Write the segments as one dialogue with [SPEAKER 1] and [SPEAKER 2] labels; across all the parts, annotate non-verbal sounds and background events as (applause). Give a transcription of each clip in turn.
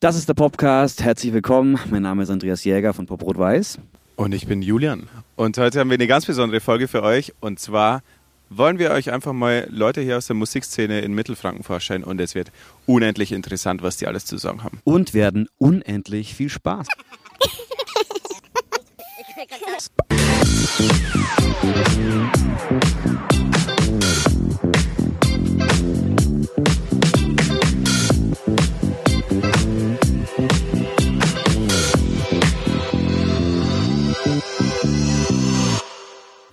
[SPEAKER 1] Das ist der Popcast. Herzlich willkommen. Mein Name ist Andreas Jäger von Pop Rot Weiß.
[SPEAKER 2] Und ich bin Julian. Und heute haben wir eine ganz besondere Folge für euch. Und zwar wollen wir euch einfach mal Leute hier aus der Musikszene in Mittelfranken vorstellen. Und es wird unendlich interessant, was die alles zu sagen haben.
[SPEAKER 1] Und werden unendlich viel Spaß. (laughs)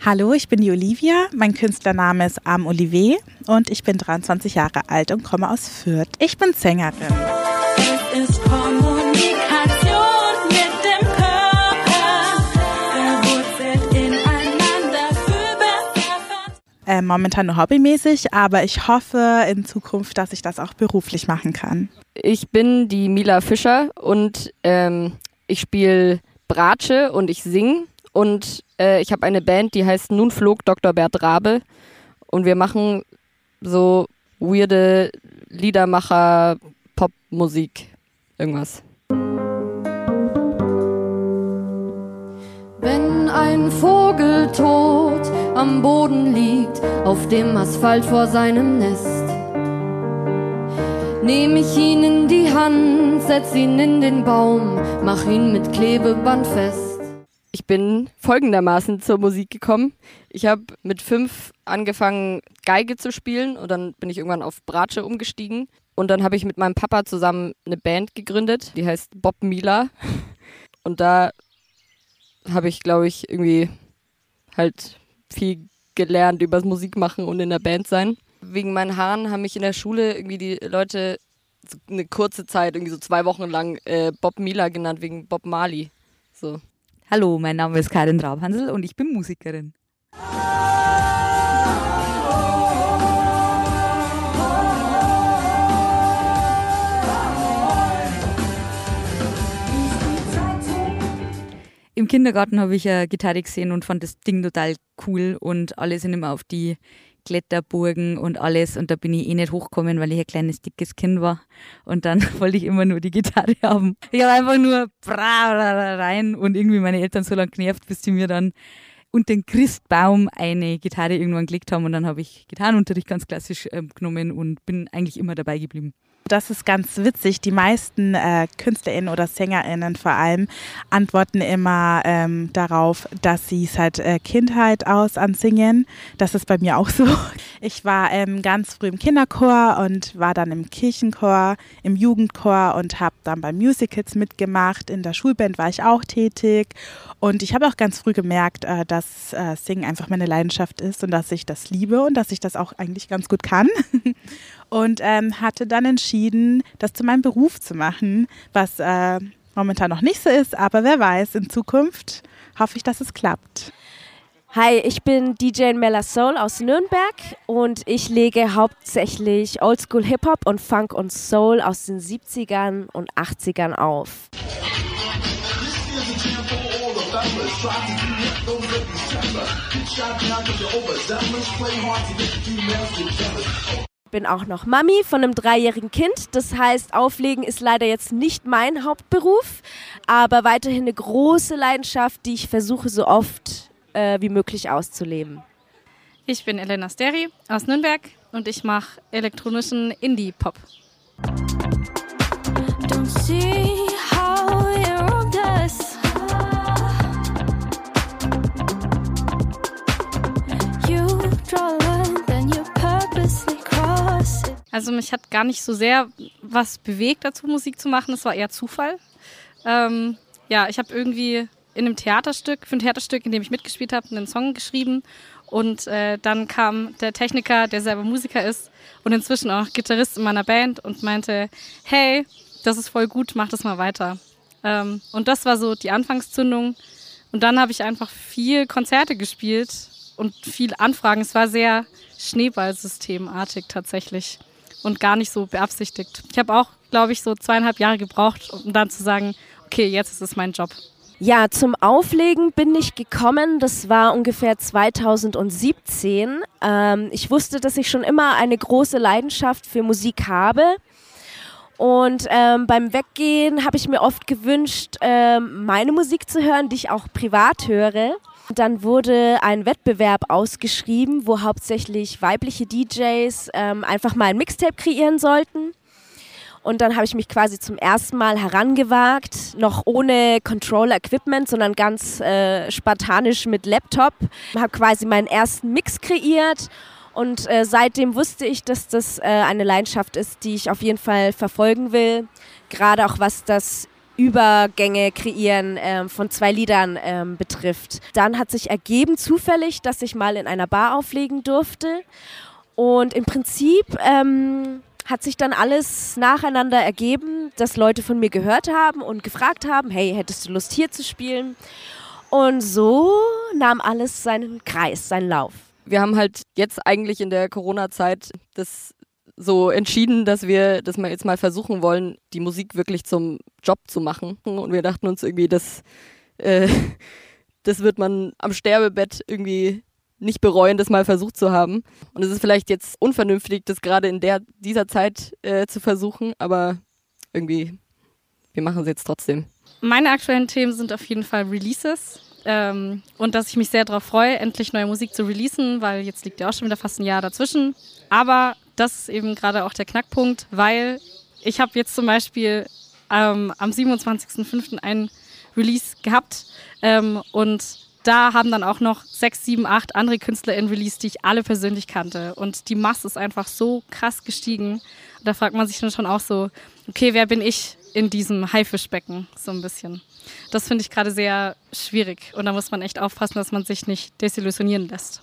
[SPEAKER 3] Hallo, ich bin die Olivia. Mein Künstlername ist Arm Olivier und ich bin 23 Jahre alt und komme aus Fürth. Ich bin Sängerin.
[SPEAKER 4] Es ist Kommunikation mit dem Körper, verwurzelt ineinander für besser
[SPEAKER 3] Äh, momentan nur hobbymäßig, aber ich hoffe in Zukunft, dass ich das auch beruflich machen kann.
[SPEAKER 5] Ich bin die Mila Fischer und ähm, ich spiele Bratsche und ich singe und äh, ich habe eine Band, die heißt Nun flog Dr. Bert Rabe und wir machen so weirde Liedermacher, Popmusik, irgendwas.
[SPEAKER 6] Wenn ein Vogel tot am Boden liegt, auf dem Asphalt vor seinem Nest, nehme ich ihn in die Hand, setz ihn in den Baum, mach ihn mit Klebeband fest.
[SPEAKER 5] Ich bin folgendermaßen zur Musik gekommen. Ich habe mit fünf angefangen, Geige zu spielen und dann bin ich irgendwann auf Bratsche umgestiegen. Und dann habe ich mit meinem Papa zusammen eine Band gegründet, die heißt Bob Mila. Und da habe ich, glaube ich, irgendwie halt viel gelernt über das Musikmachen und in der Band sein. Wegen meinen Haaren haben mich in der Schule irgendwie die Leute eine kurze Zeit, irgendwie so zwei Wochen lang, äh, Bob Mila genannt, wegen Bob Marley. So.
[SPEAKER 7] Hallo, mein Name ist Karin Raubhansel und ich bin Musikerin. Im Kindergarten habe ich eine Gitarre gesehen und fand das Ding total cool und alle sind immer auf die Kletterburgen und alles und da bin ich eh nicht hochgekommen, weil ich ein kleines, dickes Kind war und dann (laughs) wollte ich immer nur die Gitarre haben. Ich habe einfach nur rein und irgendwie meine Eltern so lange genervt, bis sie mir dann unter den Christbaum eine Gitarre irgendwann gelegt haben und dann habe ich Gitarrenunterricht ganz klassisch ähm, genommen und bin eigentlich immer dabei geblieben.
[SPEAKER 3] Das ist ganz witzig. Die meisten äh, KünstlerInnen oder SängerInnen vor allem antworten immer ähm, darauf, dass sie seit äh, Kindheit aus ansingen. Das ist bei mir auch so. Ich war ähm, ganz früh im Kinderchor und war dann im Kirchenchor, im Jugendchor und habe dann bei Musicals mitgemacht. In der Schulband war ich auch tätig und ich habe auch ganz früh gemerkt, äh, dass äh, Singen einfach meine Leidenschaft ist und dass ich das liebe und dass ich das auch eigentlich ganz gut kann. (laughs) und ähm, hatte dann entschieden, das zu meinem Beruf zu machen, was äh, momentan noch nicht so ist, aber wer weiß, in Zukunft hoffe ich, dass es klappt.
[SPEAKER 8] Hi, ich bin DJ Mella Soul aus Nürnberg und ich lege hauptsächlich Oldschool Hip-Hop und Funk und Soul aus den 70ern und 80ern auf. Bin auch noch Mami von einem dreijährigen Kind. Das heißt, Auflegen ist leider jetzt nicht mein Hauptberuf, aber weiterhin eine große Leidenschaft, die ich versuche so oft äh, wie möglich auszuleben.
[SPEAKER 9] Ich bin Elena Steri aus Nürnberg und ich mache elektronischen Indie-Pop. Also mich hat gar nicht so sehr was bewegt dazu, Musik zu machen. Es war eher Zufall. Ähm, ja, ich habe irgendwie in einem Theaterstück, für ein Theaterstück, in dem ich mitgespielt habe, einen Song geschrieben. Und äh, dann kam der Techniker, der selber Musiker ist und inzwischen auch Gitarrist in meiner Band und meinte, hey, das ist voll gut, mach das mal weiter. Ähm, und das war so die Anfangszündung. Und dann habe ich einfach viel Konzerte gespielt und viel Anfragen. Es war sehr Schneeballsystemartig tatsächlich und gar nicht so beabsichtigt. Ich habe auch, glaube ich, so zweieinhalb Jahre gebraucht, um dann zu sagen, okay, jetzt ist es mein Job.
[SPEAKER 8] Ja, zum Auflegen bin ich gekommen. Das war ungefähr 2017. Ähm, ich wusste, dass ich schon immer eine große Leidenschaft für Musik habe. Und ähm, beim Weggehen habe ich mir oft gewünscht, ähm, meine Musik zu hören, die ich auch privat höre. Dann wurde ein Wettbewerb ausgeschrieben, wo hauptsächlich weibliche DJs ähm, einfach mal ein Mixtape kreieren sollten. Und dann habe ich mich quasi zum ersten Mal herangewagt, noch ohne Controller-Equipment, sondern ganz äh, spartanisch mit Laptop. Habe quasi meinen ersten Mix kreiert und äh, seitdem wusste ich, dass das äh, eine Leidenschaft ist, die ich auf jeden Fall verfolgen will. Gerade auch was das Übergänge kreieren ähm, von zwei Liedern ähm, betrifft. Dann hat sich ergeben zufällig, dass ich mal in einer Bar auflegen durfte. Und im Prinzip ähm, hat sich dann alles nacheinander ergeben, dass Leute von mir gehört haben und gefragt haben, hey, hättest du Lust hier zu spielen? Und so nahm alles seinen Kreis, seinen Lauf.
[SPEAKER 5] Wir haben halt jetzt eigentlich in der Corona-Zeit das so entschieden, dass wir das mal jetzt mal versuchen wollen, die Musik wirklich zum Job zu machen. Und wir dachten uns irgendwie, dass äh, (laughs) das wird man am Sterbebett irgendwie nicht bereuen, das mal versucht zu haben. Und es ist vielleicht jetzt unvernünftig, das gerade in der, dieser Zeit äh, zu versuchen, aber irgendwie, wir machen es jetzt trotzdem.
[SPEAKER 9] Meine aktuellen Themen sind auf jeden Fall Releases. Ähm, und dass ich mich sehr darauf freue, endlich neue Musik zu releasen, weil jetzt liegt ja auch schon wieder fast ein Jahr dazwischen. Aber das ist eben gerade auch der Knackpunkt, weil ich habe jetzt zum Beispiel ähm, am 27.05. ein Release gehabt und da haben dann auch noch sechs, sieben, acht andere KünstlerInnen released, die ich alle persönlich kannte. Und die Masse ist einfach so krass gestiegen. Da fragt man sich dann schon auch so, okay, wer bin ich in diesem Haifischbecken? So ein bisschen. Das finde ich gerade sehr schwierig. Und da muss man echt aufpassen, dass man sich nicht desillusionieren lässt.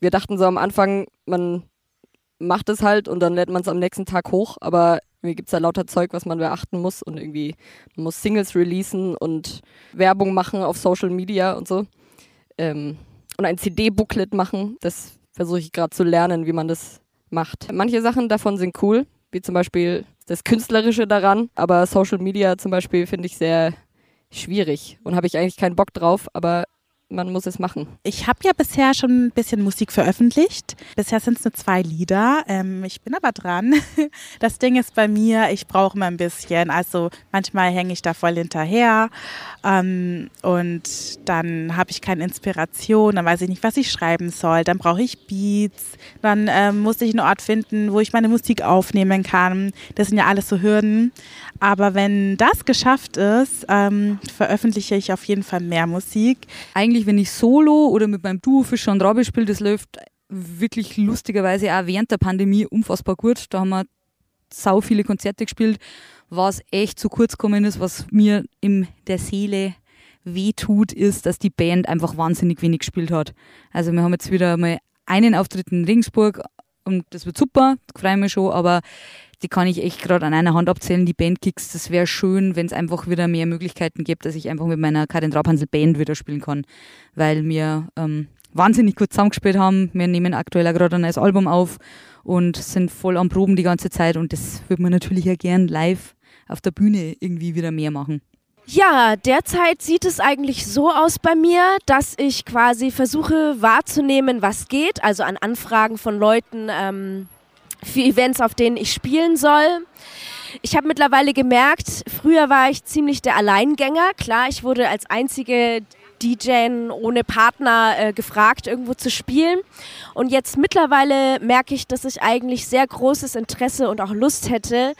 [SPEAKER 5] Wir dachten so am Anfang, man macht es halt und dann lädt man es am nächsten Tag hoch, aber irgendwie gibt es da lauter Zeug, was man beachten muss und irgendwie man muss Singles releasen und Werbung machen auf Social Media und so ähm, und ein CD-Booklet machen. Das versuche ich gerade zu lernen, wie man das macht. Manche Sachen davon sind cool, wie zum Beispiel das Künstlerische daran, aber Social Media zum Beispiel finde ich sehr schwierig und habe ich eigentlich keinen Bock drauf, aber man muss es machen.
[SPEAKER 3] Ich habe ja bisher schon ein bisschen Musik veröffentlicht. Bisher sind es nur zwei Lieder. Ähm, ich bin aber dran. (laughs) Das Ding ist bei mir, ich brauche mal ein bisschen. Also manchmal hänge ich da voll hinterher ähm, und dann habe ich keine Inspiration, dann weiß ich nicht, was ich schreiben soll. Dann brauche ich Beats. Dann ähm, muss ich einen Ort finden, wo ich meine Musik aufnehmen kann. Das sind ja alles so Hürden. Aber wenn das geschafft ist, ähm, veröffentliche ich auf jeden Fall mehr Musik.
[SPEAKER 7] Eigentlich, wenn ich solo oder mit meinem Duo Fischer und Rabe spiele, das läuft wirklich lustigerweise auch während der Pandemie unfassbar gut. Da haben wir sau viele Konzerte gespielt, was echt zu kurz gekommen ist, was mir in der Seele wehtut, ist, dass die Band einfach wahnsinnig wenig gespielt hat. Also wir haben jetzt wieder mal einen Auftritt in Regensburg und das wird super, freue mich schon, aber die kann ich echt gerade an einer Hand abzählen, die Bandkicks. Das wäre schön, wenn es einfach wieder mehr Möglichkeiten gibt, dass ich einfach mit meiner Karin Traubhansel Band wieder spielen kann, weil wir ähm, wahnsinnig gut zusammengespielt haben. Wir nehmen aktuell gerade ein neues Album auf und sind voll am Proben die ganze Zeit und das würde man natürlich ja gern live auf der Bühne irgendwie wieder mehr machen.
[SPEAKER 8] Ja, derzeit sieht es eigentlich so aus bei mir, dass ich quasi versuche wahrzunehmen, was geht, also an Anfragen von Leuten ähm, für Events, auf denen ich spielen soll. Ich habe mittlerweile gemerkt, früher war ich ziemlich der Alleingänger. Klar, ich wurde als einzige DJ ohne Partner äh, gefragt, irgendwo zu spielen. Und jetzt mittlerweile merke ich, dass ich eigentlich sehr großes Interesse und auch Lust hätte,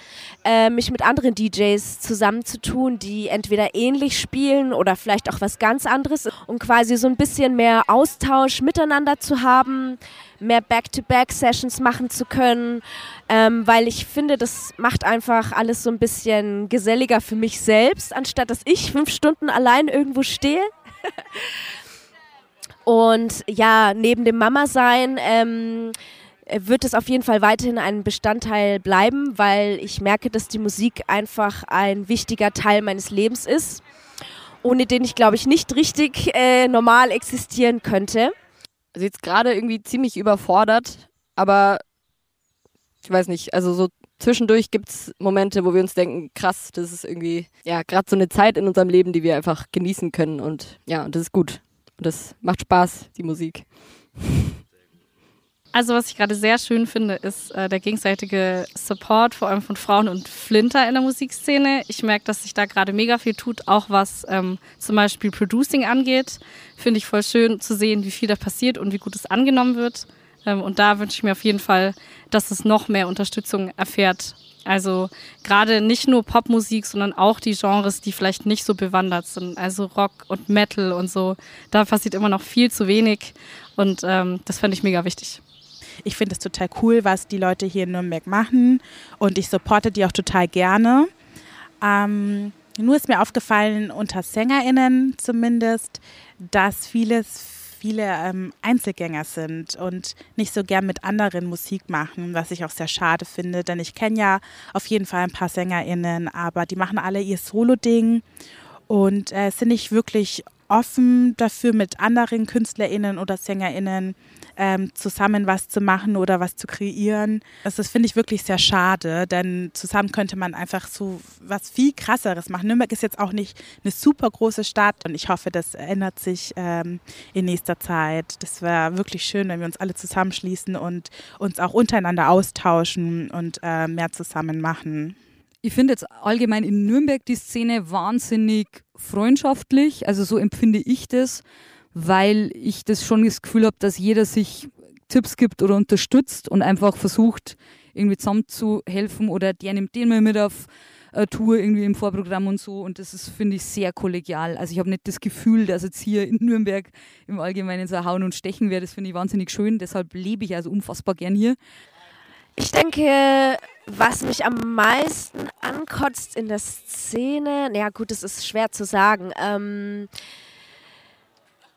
[SPEAKER 8] äh, mich mit anderen DJs zusammenzutun, die entweder ähnlich spielen oder vielleicht auch was ganz anderes, um quasi so ein bisschen mehr Austausch miteinander zu haben, mehr Back-to-Back-Sessions machen zu können, ähm, weil ich finde, das macht einfach alles so ein bisschen geselliger für mich selbst, anstatt dass ich fünf Stunden allein irgendwo stehe. Und ja, neben dem Mama-Sein ähm, wird es auf jeden Fall weiterhin ein Bestandteil bleiben, weil ich merke, dass die Musik einfach ein wichtiger Teil meines Lebens ist, ohne den ich, glaube ich, nicht richtig äh, normal existieren könnte.
[SPEAKER 5] Also jetzt gerade irgendwie ziemlich überfordert, aber ich weiß nicht, also so zwischendurch gibt es Momente, wo wir uns denken, krass, das ist irgendwie, ja, gerade so eine Zeit in unserem Leben, die wir einfach genießen können und ja, und das ist gut. Und das macht Spaß, die Musik.
[SPEAKER 9] Also was ich gerade sehr schön finde, ist äh, der gegenseitige Support, vor allem von Frauen und Flinter in der Musikszene. Ich merke, dass sich da gerade mega viel tut, auch was ähm, zum Beispiel Producing angeht. Finde ich voll schön zu sehen, wie viel da passiert und wie gut es angenommen wird. Ähm, und da wünsche ich mir auf jeden Fall, dass es noch mehr Unterstützung erfährt. Also gerade nicht nur Popmusik, sondern auch die Genres, die vielleicht nicht so bewandert sind. Also Rock und Metal und so. Da passiert immer noch viel zu wenig. Und ähm, das fände ich mega wichtig.
[SPEAKER 3] Ich finde es total cool, was die Leute hier in Nürnberg machen und ich supporte die auch total gerne. Ähm, nur ist mir aufgefallen, unter SängerInnen zumindest, dass vieles viele ähm, Einzelgänger sind und nicht so gern mit anderen Musik machen, was ich auch sehr schade finde, denn ich kenne ja auf jeden Fall ein paar SängerInnen, aber die machen alle ihr Solo-Ding und äh, sind nicht wirklich offen dafür, mit anderen KünstlerInnen oder SängerInnen ähm, zusammen was zu machen oder was zu kreieren. Also das finde ich wirklich sehr schade, denn zusammen könnte man einfach so was viel krasseres machen. Nürnberg ist jetzt auch nicht eine super große Stadt und ich hoffe, das ändert sich ähm, in nächster Zeit. Das wäre wirklich schön, wenn wir uns alle zusammenschließen und uns auch untereinander austauschen und äh, mehr zusammen machen.
[SPEAKER 7] Ich finde jetzt allgemein in Nürnberg die Szene wahnsinnig freundschaftlich, also so empfinde ich das weil ich das schon das Gefühl habe, dass jeder sich Tipps gibt oder unterstützt und einfach versucht, irgendwie zusammen zu helfen oder der nimmt den mal mit auf eine Tour irgendwie im Vorprogramm und so und das ist, finde ich, sehr kollegial. Also ich habe nicht das Gefühl, dass jetzt hier in Nürnberg im Allgemeinen so Hauen und Stechen wäre. Das finde ich wahnsinnig schön, deshalb lebe ich also unfassbar gern hier.
[SPEAKER 8] Ich denke, was mich am meisten ankotzt in der Szene, naja gut, das ist schwer zu sagen. Ähm,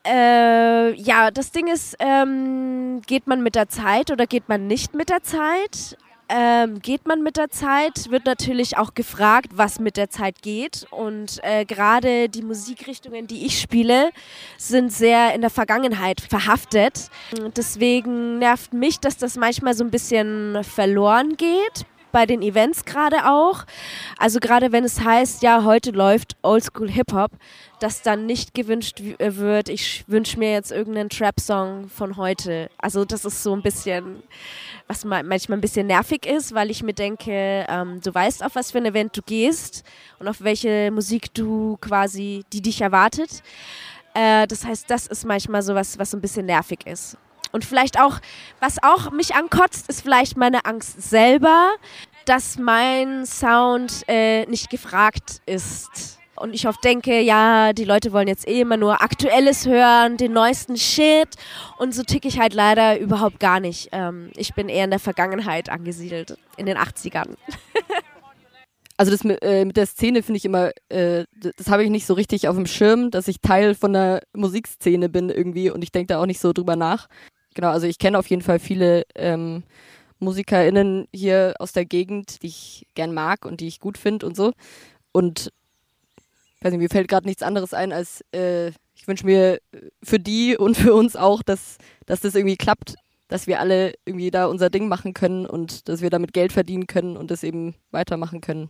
[SPEAKER 8] äh, ja, das Ding ist, ähm, geht man mit der Zeit oder geht man nicht mit der Zeit? Ähm, geht man mit der Zeit, wird natürlich auch gefragt, was mit der Zeit geht. Und äh, gerade die Musikrichtungen, die ich spiele, sind sehr in der Vergangenheit verhaftet. Deswegen nervt mich, dass das manchmal so ein bisschen verloren geht bei den Events gerade auch. Also gerade wenn es heißt, ja, heute läuft Oldschool Hip-Hop, dass dann nicht gewünscht äh, wird, ich wünsche mir jetzt irgendeinen Trap-Song von heute. Also das ist so ein bisschen, was manchmal ein bisschen nervig ist, weil ich mir denke, ähm, du weißt, auf was für ein Event du gehst und auf welche Musik du quasi, die dich erwartet. Äh, das heißt, das ist manchmal so was, was ein bisschen nervig ist. Und vielleicht auch, was auch mich ankotzt, ist vielleicht meine Angst selber, dass mein Sound äh, nicht gefragt ist. Und ich oft denke, ja, die Leute wollen jetzt eh immer nur Aktuelles hören, den neuesten Shit. Und so ticke ich halt leider überhaupt gar nicht. Ähm, ich bin eher in der Vergangenheit angesiedelt, in den 80ern. (laughs)
[SPEAKER 5] Also das mit, äh, mit der Szene finde ich immer, äh, das habe ich nicht so richtig auf dem Schirm, dass ich Teil von der Musikszene bin irgendwie und ich denke da auch nicht so drüber nach. Genau, also ich kenne auf jeden Fall viele ähm, MusikerInnen hier aus der Gegend, die ich gern mag und die ich gut finde und so. Und weiß nicht, mir fällt gerade nichts anderes ein, als äh, ich wünsche mir für die und für uns auch, dass, dass das irgendwie klappt, dass wir alle irgendwie da unser Ding machen können und dass wir damit Geld verdienen können und das eben weitermachen können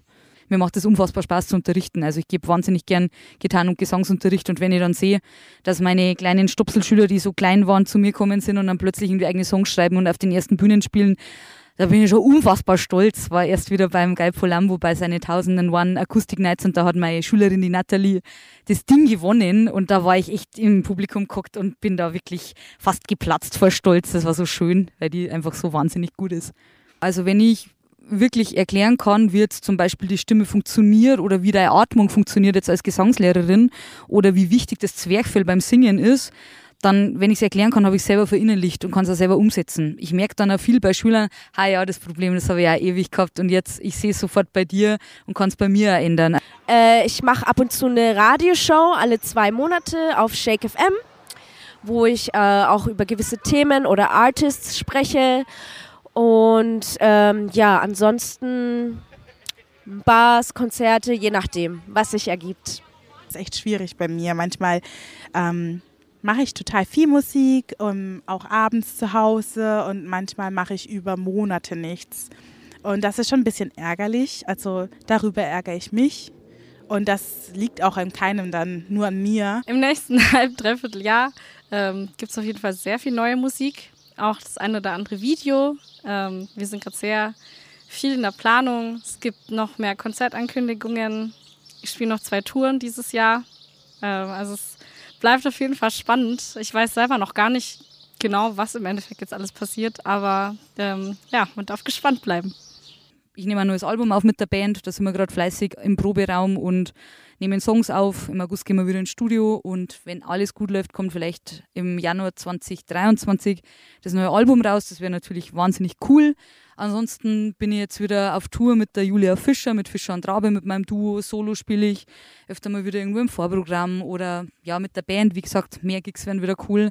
[SPEAKER 5] mir macht es unfassbar Spaß zu unterrichten. Also ich gebe wahnsinnig gern Gitarren- und Gesangsunterricht und wenn ich dann sehe, dass meine kleinen Stopselschüler, die so klein waren, zu mir kommen sind und dann plötzlich irgendwie eigene Songs schreiben und auf den ersten Bühnen spielen, da bin ich schon unfassbar stolz. War erst wieder beim Guy Polambo bei seinen Tausenden One Akustik Nights und da hat meine Schülerin, die Natalie, das Ding gewonnen und da war ich echt im Publikum geguckt und bin da wirklich fast geplatzt vor Stolz. Das war so schön, weil die einfach so wahnsinnig gut ist. Also wenn ich wirklich erklären kann, wie jetzt zum Beispiel die Stimme funktioniert oder wie deine Atmung funktioniert jetzt als Gesangslehrerin oder wie wichtig das Zwerchfell beim Singen ist, dann, wenn ich es erklären kann, habe ich es selber verinnerlicht und kann es auch selber umsetzen. Ich merke dann auch viel bei Schülern, ah ja, das Problem, das habe ich ja ewig gehabt und jetzt, ich sehe es sofort bei dir und kann es bei mir auch ändern.
[SPEAKER 8] Äh, ich mache ab und zu eine Radioshow alle zwei Monate auf Shake FM, wo ich äh, auch über gewisse Themen oder Artists spreche und ähm, ja, ansonsten Bars, Konzerte, je nachdem, was sich ergibt.
[SPEAKER 3] Das ist echt schwierig bei mir. Manchmal ähm, mache ich total viel Musik, um, auch abends zu Hause und manchmal mache ich über Monate nichts. Und das ist schon ein bisschen ärgerlich. Also darüber ärgere ich mich. Und das liegt auch an keinem dann, nur an mir.
[SPEAKER 9] Im nächsten (laughs) halb, dreiviertel Jahr ähm, gibt es auf jeden Fall sehr viel neue Musik. Auch das eine oder andere Video. Ähm, wir sind gerade sehr viel in der Planung. Es gibt noch mehr Konzertankündigungen. Ich spiele noch zwei Touren dieses Jahr. Ähm, also es bleibt auf jeden Fall spannend. Ich weiß selber noch gar nicht genau, was im Endeffekt jetzt alles passiert, aber ähm, ja, man darf gespannt bleiben.
[SPEAKER 7] Ich nehme ein neues Album auf mit der Band, da sind wir gerade fleißig im Proberaum und nehmen Songs auf. Im August gehen wir wieder ins Studio und wenn alles gut läuft, kommt vielleicht im Januar 2023 das neue Album raus. Das wäre natürlich wahnsinnig cool. Ansonsten bin ich jetzt wieder auf Tour mit der Julia Fischer, mit Fischer und Rabe, mit meinem Duo. Solo spiele ich öfter mal wieder irgendwo im Vorprogramm oder ja, mit der Band. Wie gesagt, mehr Gigs werden wieder cool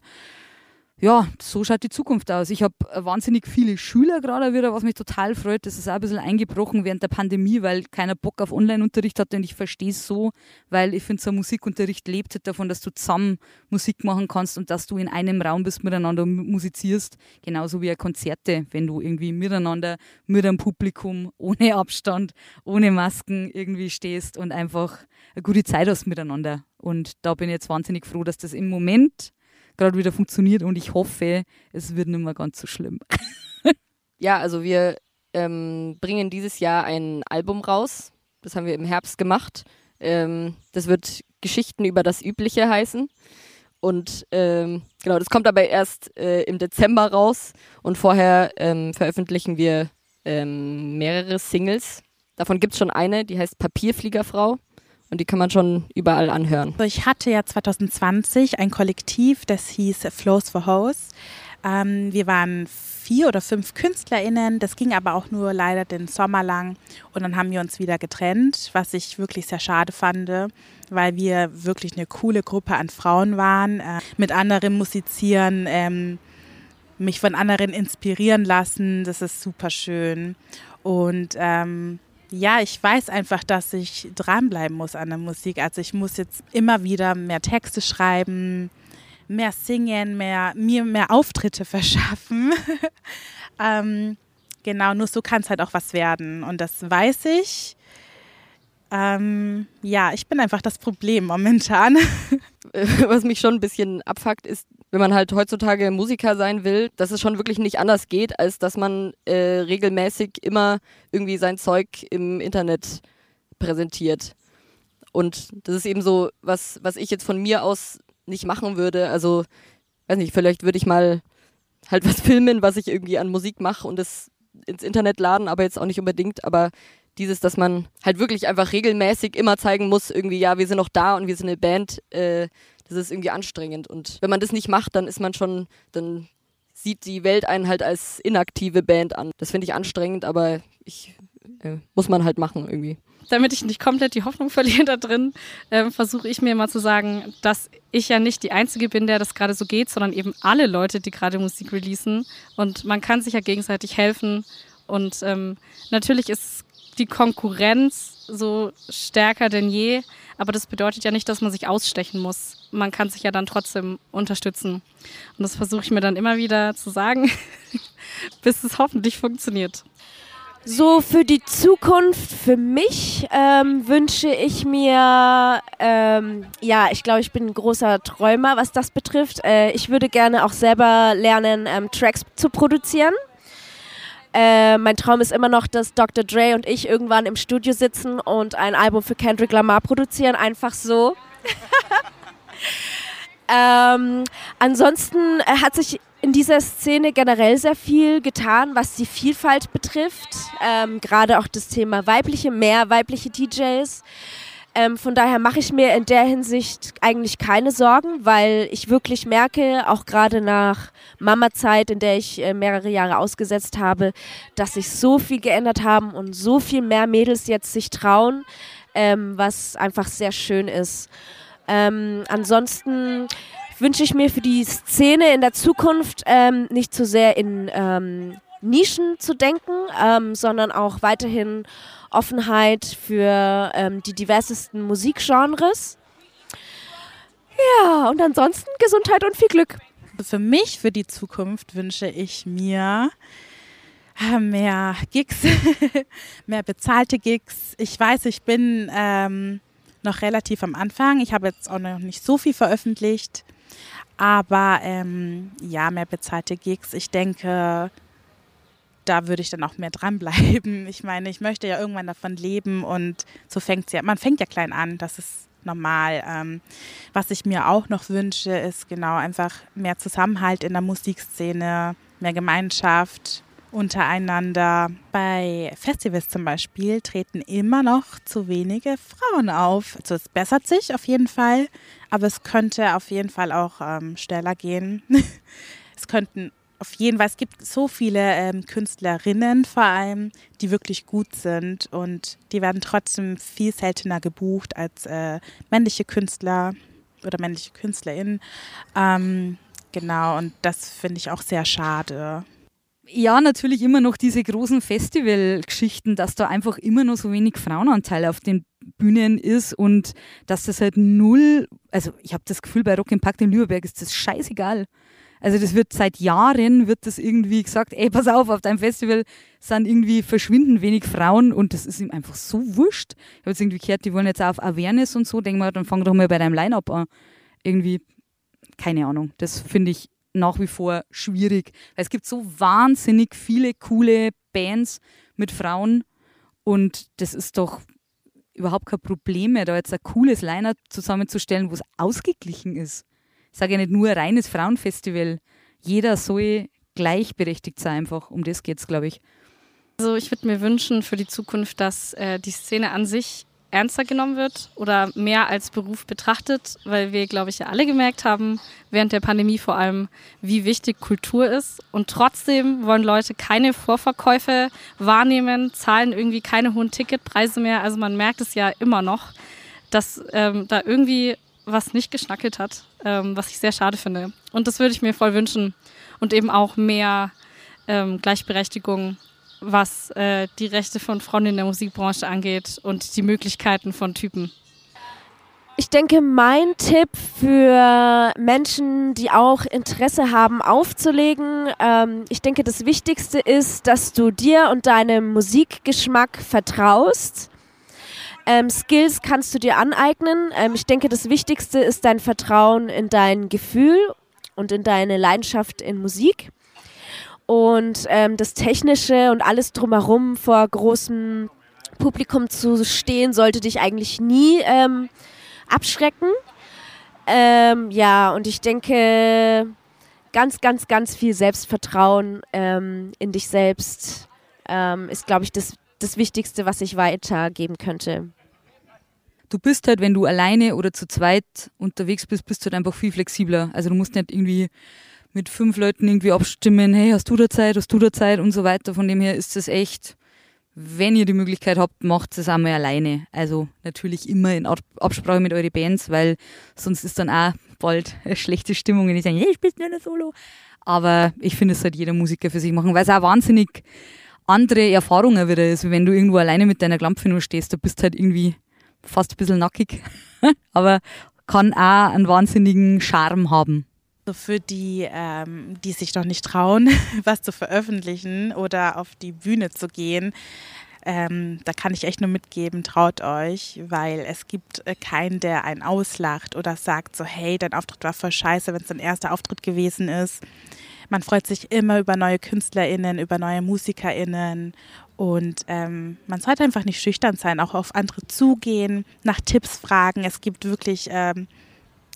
[SPEAKER 7] ja, so schaut die Zukunft aus. Ich habe wahnsinnig viele Schüler gerade wieder, was mich total freut. Das ist auch ein bisschen eingebrochen während der Pandemie, weil keiner Bock auf Online-Unterricht hatte und ich verstehe es so, weil ich finde, so ein Musikunterricht lebt halt davon, dass du zusammen Musik machen kannst und dass du in einem Raum bist, miteinander musizierst. Genauso wie Konzerte, wenn du irgendwie miteinander, mit einem Publikum, ohne Abstand, ohne Masken irgendwie stehst und einfach eine gute Zeit hast miteinander. Und da bin ich jetzt wahnsinnig froh, dass das im Moment gerade wieder funktioniert und ich hoffe, es wird nicht mehr ganz so schlimm. (laughs)
[SPEAKER 5] ja, also wir ähm, bringen dieses Jahr ein Album raus. Das haben wir im Herbst gemacht. Ähm, das wird Geschichten über das Übliche heißen. Und ähm, genau, das kommt aber erst äh, im Dezember raus. Und vorher ähm, veröffentlichen wir ähm, mehrere Singles. Davon gibt es schon eine, die heißt Papierfliegerfrau. Und die kann man schon überall anhören.
[SPEAKER 3] Also ich hatte ja 2020 ein Kollektiv, das hieß Flows for House. Ähm, wir waren vier oder fünf KünstlerInnen. Das ging aber auch nur leider den Sommer lang. Und dann haben wir uns wieder getrennt, was ich wirklich sehr schade fand, weil wir wirklich eine coole Gruppe an Frauen waren, äh, mit anderen musizieren, ähm, mich von anderen inspirieren lassen. Das ist super schön. Und ähm, ja, ich weiß einfach, dass ich dranbleiben muss an der Musik. Also ich muss jetzt immer wieder mehr Texte schreiben, mehr singen, mehr, mir mehr Auftritte (laughs) verschaffen. (laughs) ähm, genau, nur so kann es halt auch was werden. Und das weiß ich. Ähm, ja, ich bin einfach das Problem momentan. (laughs)
[SPEAKER 5] Was mich schon ein bisschen abfuckt, ist, wenn man halt heutzutage Musiker sein will, dass es schon wirklich nicht anders geht, als dass man äh, regelmäßig immer irgendwie sein Zeug im Internet präsentiert. Und das ist eben so, was, was ich jetzt von mir aus nicht machen würde. Also, weiß nicht, vielleicht würde ich mal halt was (laughs) filmen, was ich irgendwie an Musik mache und es ins Internet laden, aber jetzt auch nicht unbedingt. Aber dieses, dass man halt wirklich einfach regelmäßig immer zeigen muss, irgendwie, ja, wir sind noch da und wir sind eine Band, äh, das ist irgendwie anstrengend. Und wenn man das nicht macht, dann ist man schon, dann sieht die Welt einen halt als inaktive Band an. Das finde ich anstrengend, aber ich äh, muss man halt machen irgendwie.
[SPEAKER 9] Damit ich nicht komplett die Hoffnung verliere da drin, äh, versuche ich mir immer zu sagen, dass ich ja nicht die Einzige bin, der das gerade so geht, sondern eben alle Leute, die gerade Musik releasen. Und man kann sich ja gegenseitig helfen. Und ähm, natürlich ist die Konkurrenz so stärker denn je. Aber das bedeutet ja nicht, dass man sich ausstechen muss. Man kann sich ja dann trotzdem unterstützen. Und das versuche ich mir dann immer wieder zu sagen, (laughs) bis es hoffentlich funktioniert.
[SPEAKER 8] So für die Zukunft, für mich ähm, wünsche ich mir, ähm, ja, ich glaube, ich bin ein großer Träumer, was das betrifft. Äh, ich würde gerne auch selber lernen, ähm, Tracks zu produzieren. Äh, mein Traum ist immer noch, dass Dr. Dre und ich irgendwann im Studio sitzen und ein Album für Kendrick Lamar produzieren, einfach so. (laughs) ähm, ansonsten hat sich in dieser Szene generell sehr viel getan, was die Vielfalt betrifft. Ähm, Gerade auch das Thema weibliche, mehr weibliche DJs. Ähm, von daher mache ich mir in der Hinsicht eigentlich keine Sorgen, weil ich wirklich merke, auch gerade nach Mama-Zeit, in der ich äh, mehrere Jahre ausgesetzt habe, dass sich so viel geändert haben und so viel mehr Mädels jetzt sich trauen, ähm, was einfach sehr schön ist. Ähm, ansonsten wünsche ich mir für die Szene in der Zukunft ähm, nicht zu sehr in ähm, Nischen zu denken, ähm, sondern auch weiterhin Offenheit für ähm, die diversesten Musikgenres. Ja, und ansonsten Gesundheit und viel Glück.
[SPEAKER 3] Für mich, für die Zukunft wünsche ich mir äh, mehr Gigs, (laughs) mehr bezahlte Gigs. Ich weiß, ich bin ähm, noch relativ am Anfang. Ich habe jetzt auch noch nicht so viel veröffentlicht. Aber ähm, ja, mehr bezahlte Gigs. Ich denke, da würde ich dann auch mehr dranbleiben. (laughs) Ich meine, ich möchte ja irgendwann davon leben und so fängt es ja, man fängt ja klein an, das ist normal. Ähm, was ich mir auch noch wünsche, ist genau einfach mehr Zusammenhalt in der Musikszene, mehr Gemeinschaft untereinander. Bei Festivals zum Beispiel treten immer noch zu wenige Frauen auf. Also es bessert sich auf jeden Fall, aber es könnte auf jeden Fall auch ähm, schneller gehen. (laughs) es könnten auf jeden Fall, es gibt so viele ähm, Künstlerinnen vor allem, die wirklich gut sind und die werden trotzdem viel seltener gebucht als äh, männliche Künstler oder männliche KünstlerInnen. Ähm, genau, und das finde ich auch sehr schade.
[SPEAKER 7] Ja, natürlich immer noch diese großen Festivalgeschichten, dass da einfach immer noch so wenig Frauenanteil auf den Bühnen ist und dass das halt null, also ich habe das Gefühl, bei Rock Impact in Lübeck ist das scheißegal. Also das wird seit Jahren, wird das irgendwie gesagt, ey, pass auf, auf deinem Festival sind irgendwie verschwinden wenig Frauen und das ist ihm einfach so wurscht. Ich habe jetzt irgendwie gehört, die wollen jetzt auf Awareness und so, denken wir, dann fang doch mal bei deinem Line-Up an. Irgendwie, keine Ahnung, das finde ich nach wie vor schwierig. Weil es gibt so wahnsinnig viele coole Bands mit Frauen und das ist doch überhaupt kein Problem mehr, da jetzt ein cooles Liner zusammenzustellen, wo es ausgeglichen ist. Sage ja nicht nur reines Frauenfestival. Jeder soll gleichberechtigt sein, einfach. Um das geht es, glaube ich.
[SPEAKER 9] Also ich würde mir wünschen für die Zukunft, dass äh, die Szene an sich ernster genommen wird oder mehr als Beruf betrachtet, weil wir, glaube ich, ja alle gemerkt haben, während der Pandemie vor allem, wie wichtig Kultur ist. Und trotzdem wollen Leute keine Vorverkäufe wahrnehmen, zahlen irgendwie keine hohen Ticketpreise mehr. Also man merkt es ja immer noch, dass ähm, da irgendwie was nicht geschnackelt hat, ähm, was ich sehr schade finde. Und das würde ich mir voll wünschen. Und eben auch mehr ähm, Gleichberechtigung, was äh, die Rechte von Frauen in der Musikbranche angeht und die Möglichkeiten von Typen.
[SPEAKER 8] Ich denke, mein Tipp für Menschen, die auch Interesse haben, aufzulegen, ähm, ich denke, das Wichtigste ist, dass du dir und deinem Musikgeschmack vertraust ähm, Skills kannst du dir aneignen. Ähm, ich denke, das Wichtigste ist dein Vertrauen in dein Gefühl und in deine Leidenschaft in Musik. Und ähm, das Technische und alles drumherum vor großem Publikum zu stehen, sollte dich eigentlich nie ähm, abschrecken. Ähm, ja, und ich denke, ganz, ganz, ganz viel Selbstvertrauen ähm, in dich selbst ist, glaube ich, das, das Wichtigste, was ich weitergeben könnte
[SPEAKER 7] du bist halt, wenn du alleine oder zu zweit unterwegs bist, bist du halt einfach viel flexibler. Also du musst nicht irgendwie mit fünf Leuten irgendwie abstimmen, hey, hast du da Zeit, hast du da Zeit und so weiter. Von dem her ist es echt, wenn ihr die Möglichkeit habt, macht es einmal alleine. Also natürlich immer in Absprache mit euren Bands, weil sonst ist dann auch bald eine schlechte Stimmung, wenn die sagen, hey, ich bin nur eine Solo. Aber ich finde, es halt jeder Musiker für sich machen, weil es auch wahnsinnig andere Erfahrungen wieder ist, wenn du irgendwo alleine mit deiner Lampe nur stehst, da bist halt irgendwie fast ein bisschen nackig, (laughs) aber kann auch einen wahnsinnigen Charme haben.
[SPEAKER 3] Für die, ähm, die sich noch nicht trauen, (laughs) was zu veröffentlichen oder auf die Bühne zu gehen, ähm, da kann ich echt nur mitgeben, traut euch, weil es gibt äh, keinen, der einen auslacht oder sagt so, hey, dein Auftritt war voll scheiße, wenn es dein erster Auftritt gewesen ist. Man freut sich immer über neue KünstlerInnen, über neue MusikerInnen und ähm, man sollte einfach nicht schüchtern sein, auch auf andere zugehen, nach Tipps fragen. Es gibt wirklich ähm,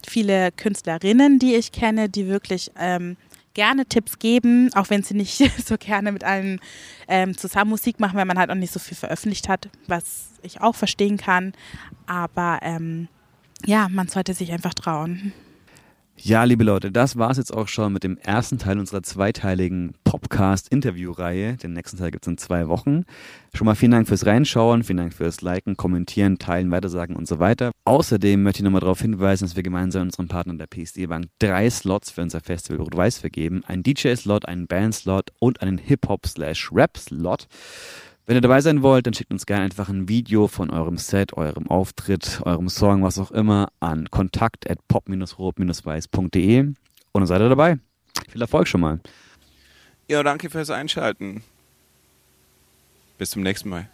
[SPEAKER 3] viele Künstlerinnen, die ich kenne, die wirklich ähm, gerne Tipps geben, auch wenn sie nicht (laughs) so gerne mit allen ähm, zusammen Musik machen, weil man halt auch nicht so viel veröffentlicht hat, was ich auch verstehen kann. Aber ähm, ja, man sollte sich einfach trauen.
[SPEAKER 1] Ja, liebe Leute, das war es jetzt auch schon mit dem ersten Teil unserer zweiteiligen Popcast-Interview-Reihe. Den nächsten Teil gibt es in zwei Wochen. Schon mal vielen Dank fürs Reinschauen, vielen Dank fürs Liken, Kommentieren, Teilen, Weitersagen und so weiter. Außerdem möchte ich nochmal darauf hinweisen, dass wir gemeinsam unserem Partner der PSD Bank drei Slots für unser Festival Rot-Weiß vergeben. Ein DJ-Slot, einen Band-Slot und einen Hip-Hop-Rap-Slot. Wenn ihr dabei sein wollt, dann schickt uns gerne einfach ein Video von eurem Set, eurem Auftritt, eurem Song, was auch immer, an kontakt at pop-rot-weiß.de und dann seid ihr dabei. Viel Erfolg schon mal.
[SPEAKER 2] Ja, danke fürs Einschalten. Bis zum nächsten Mal.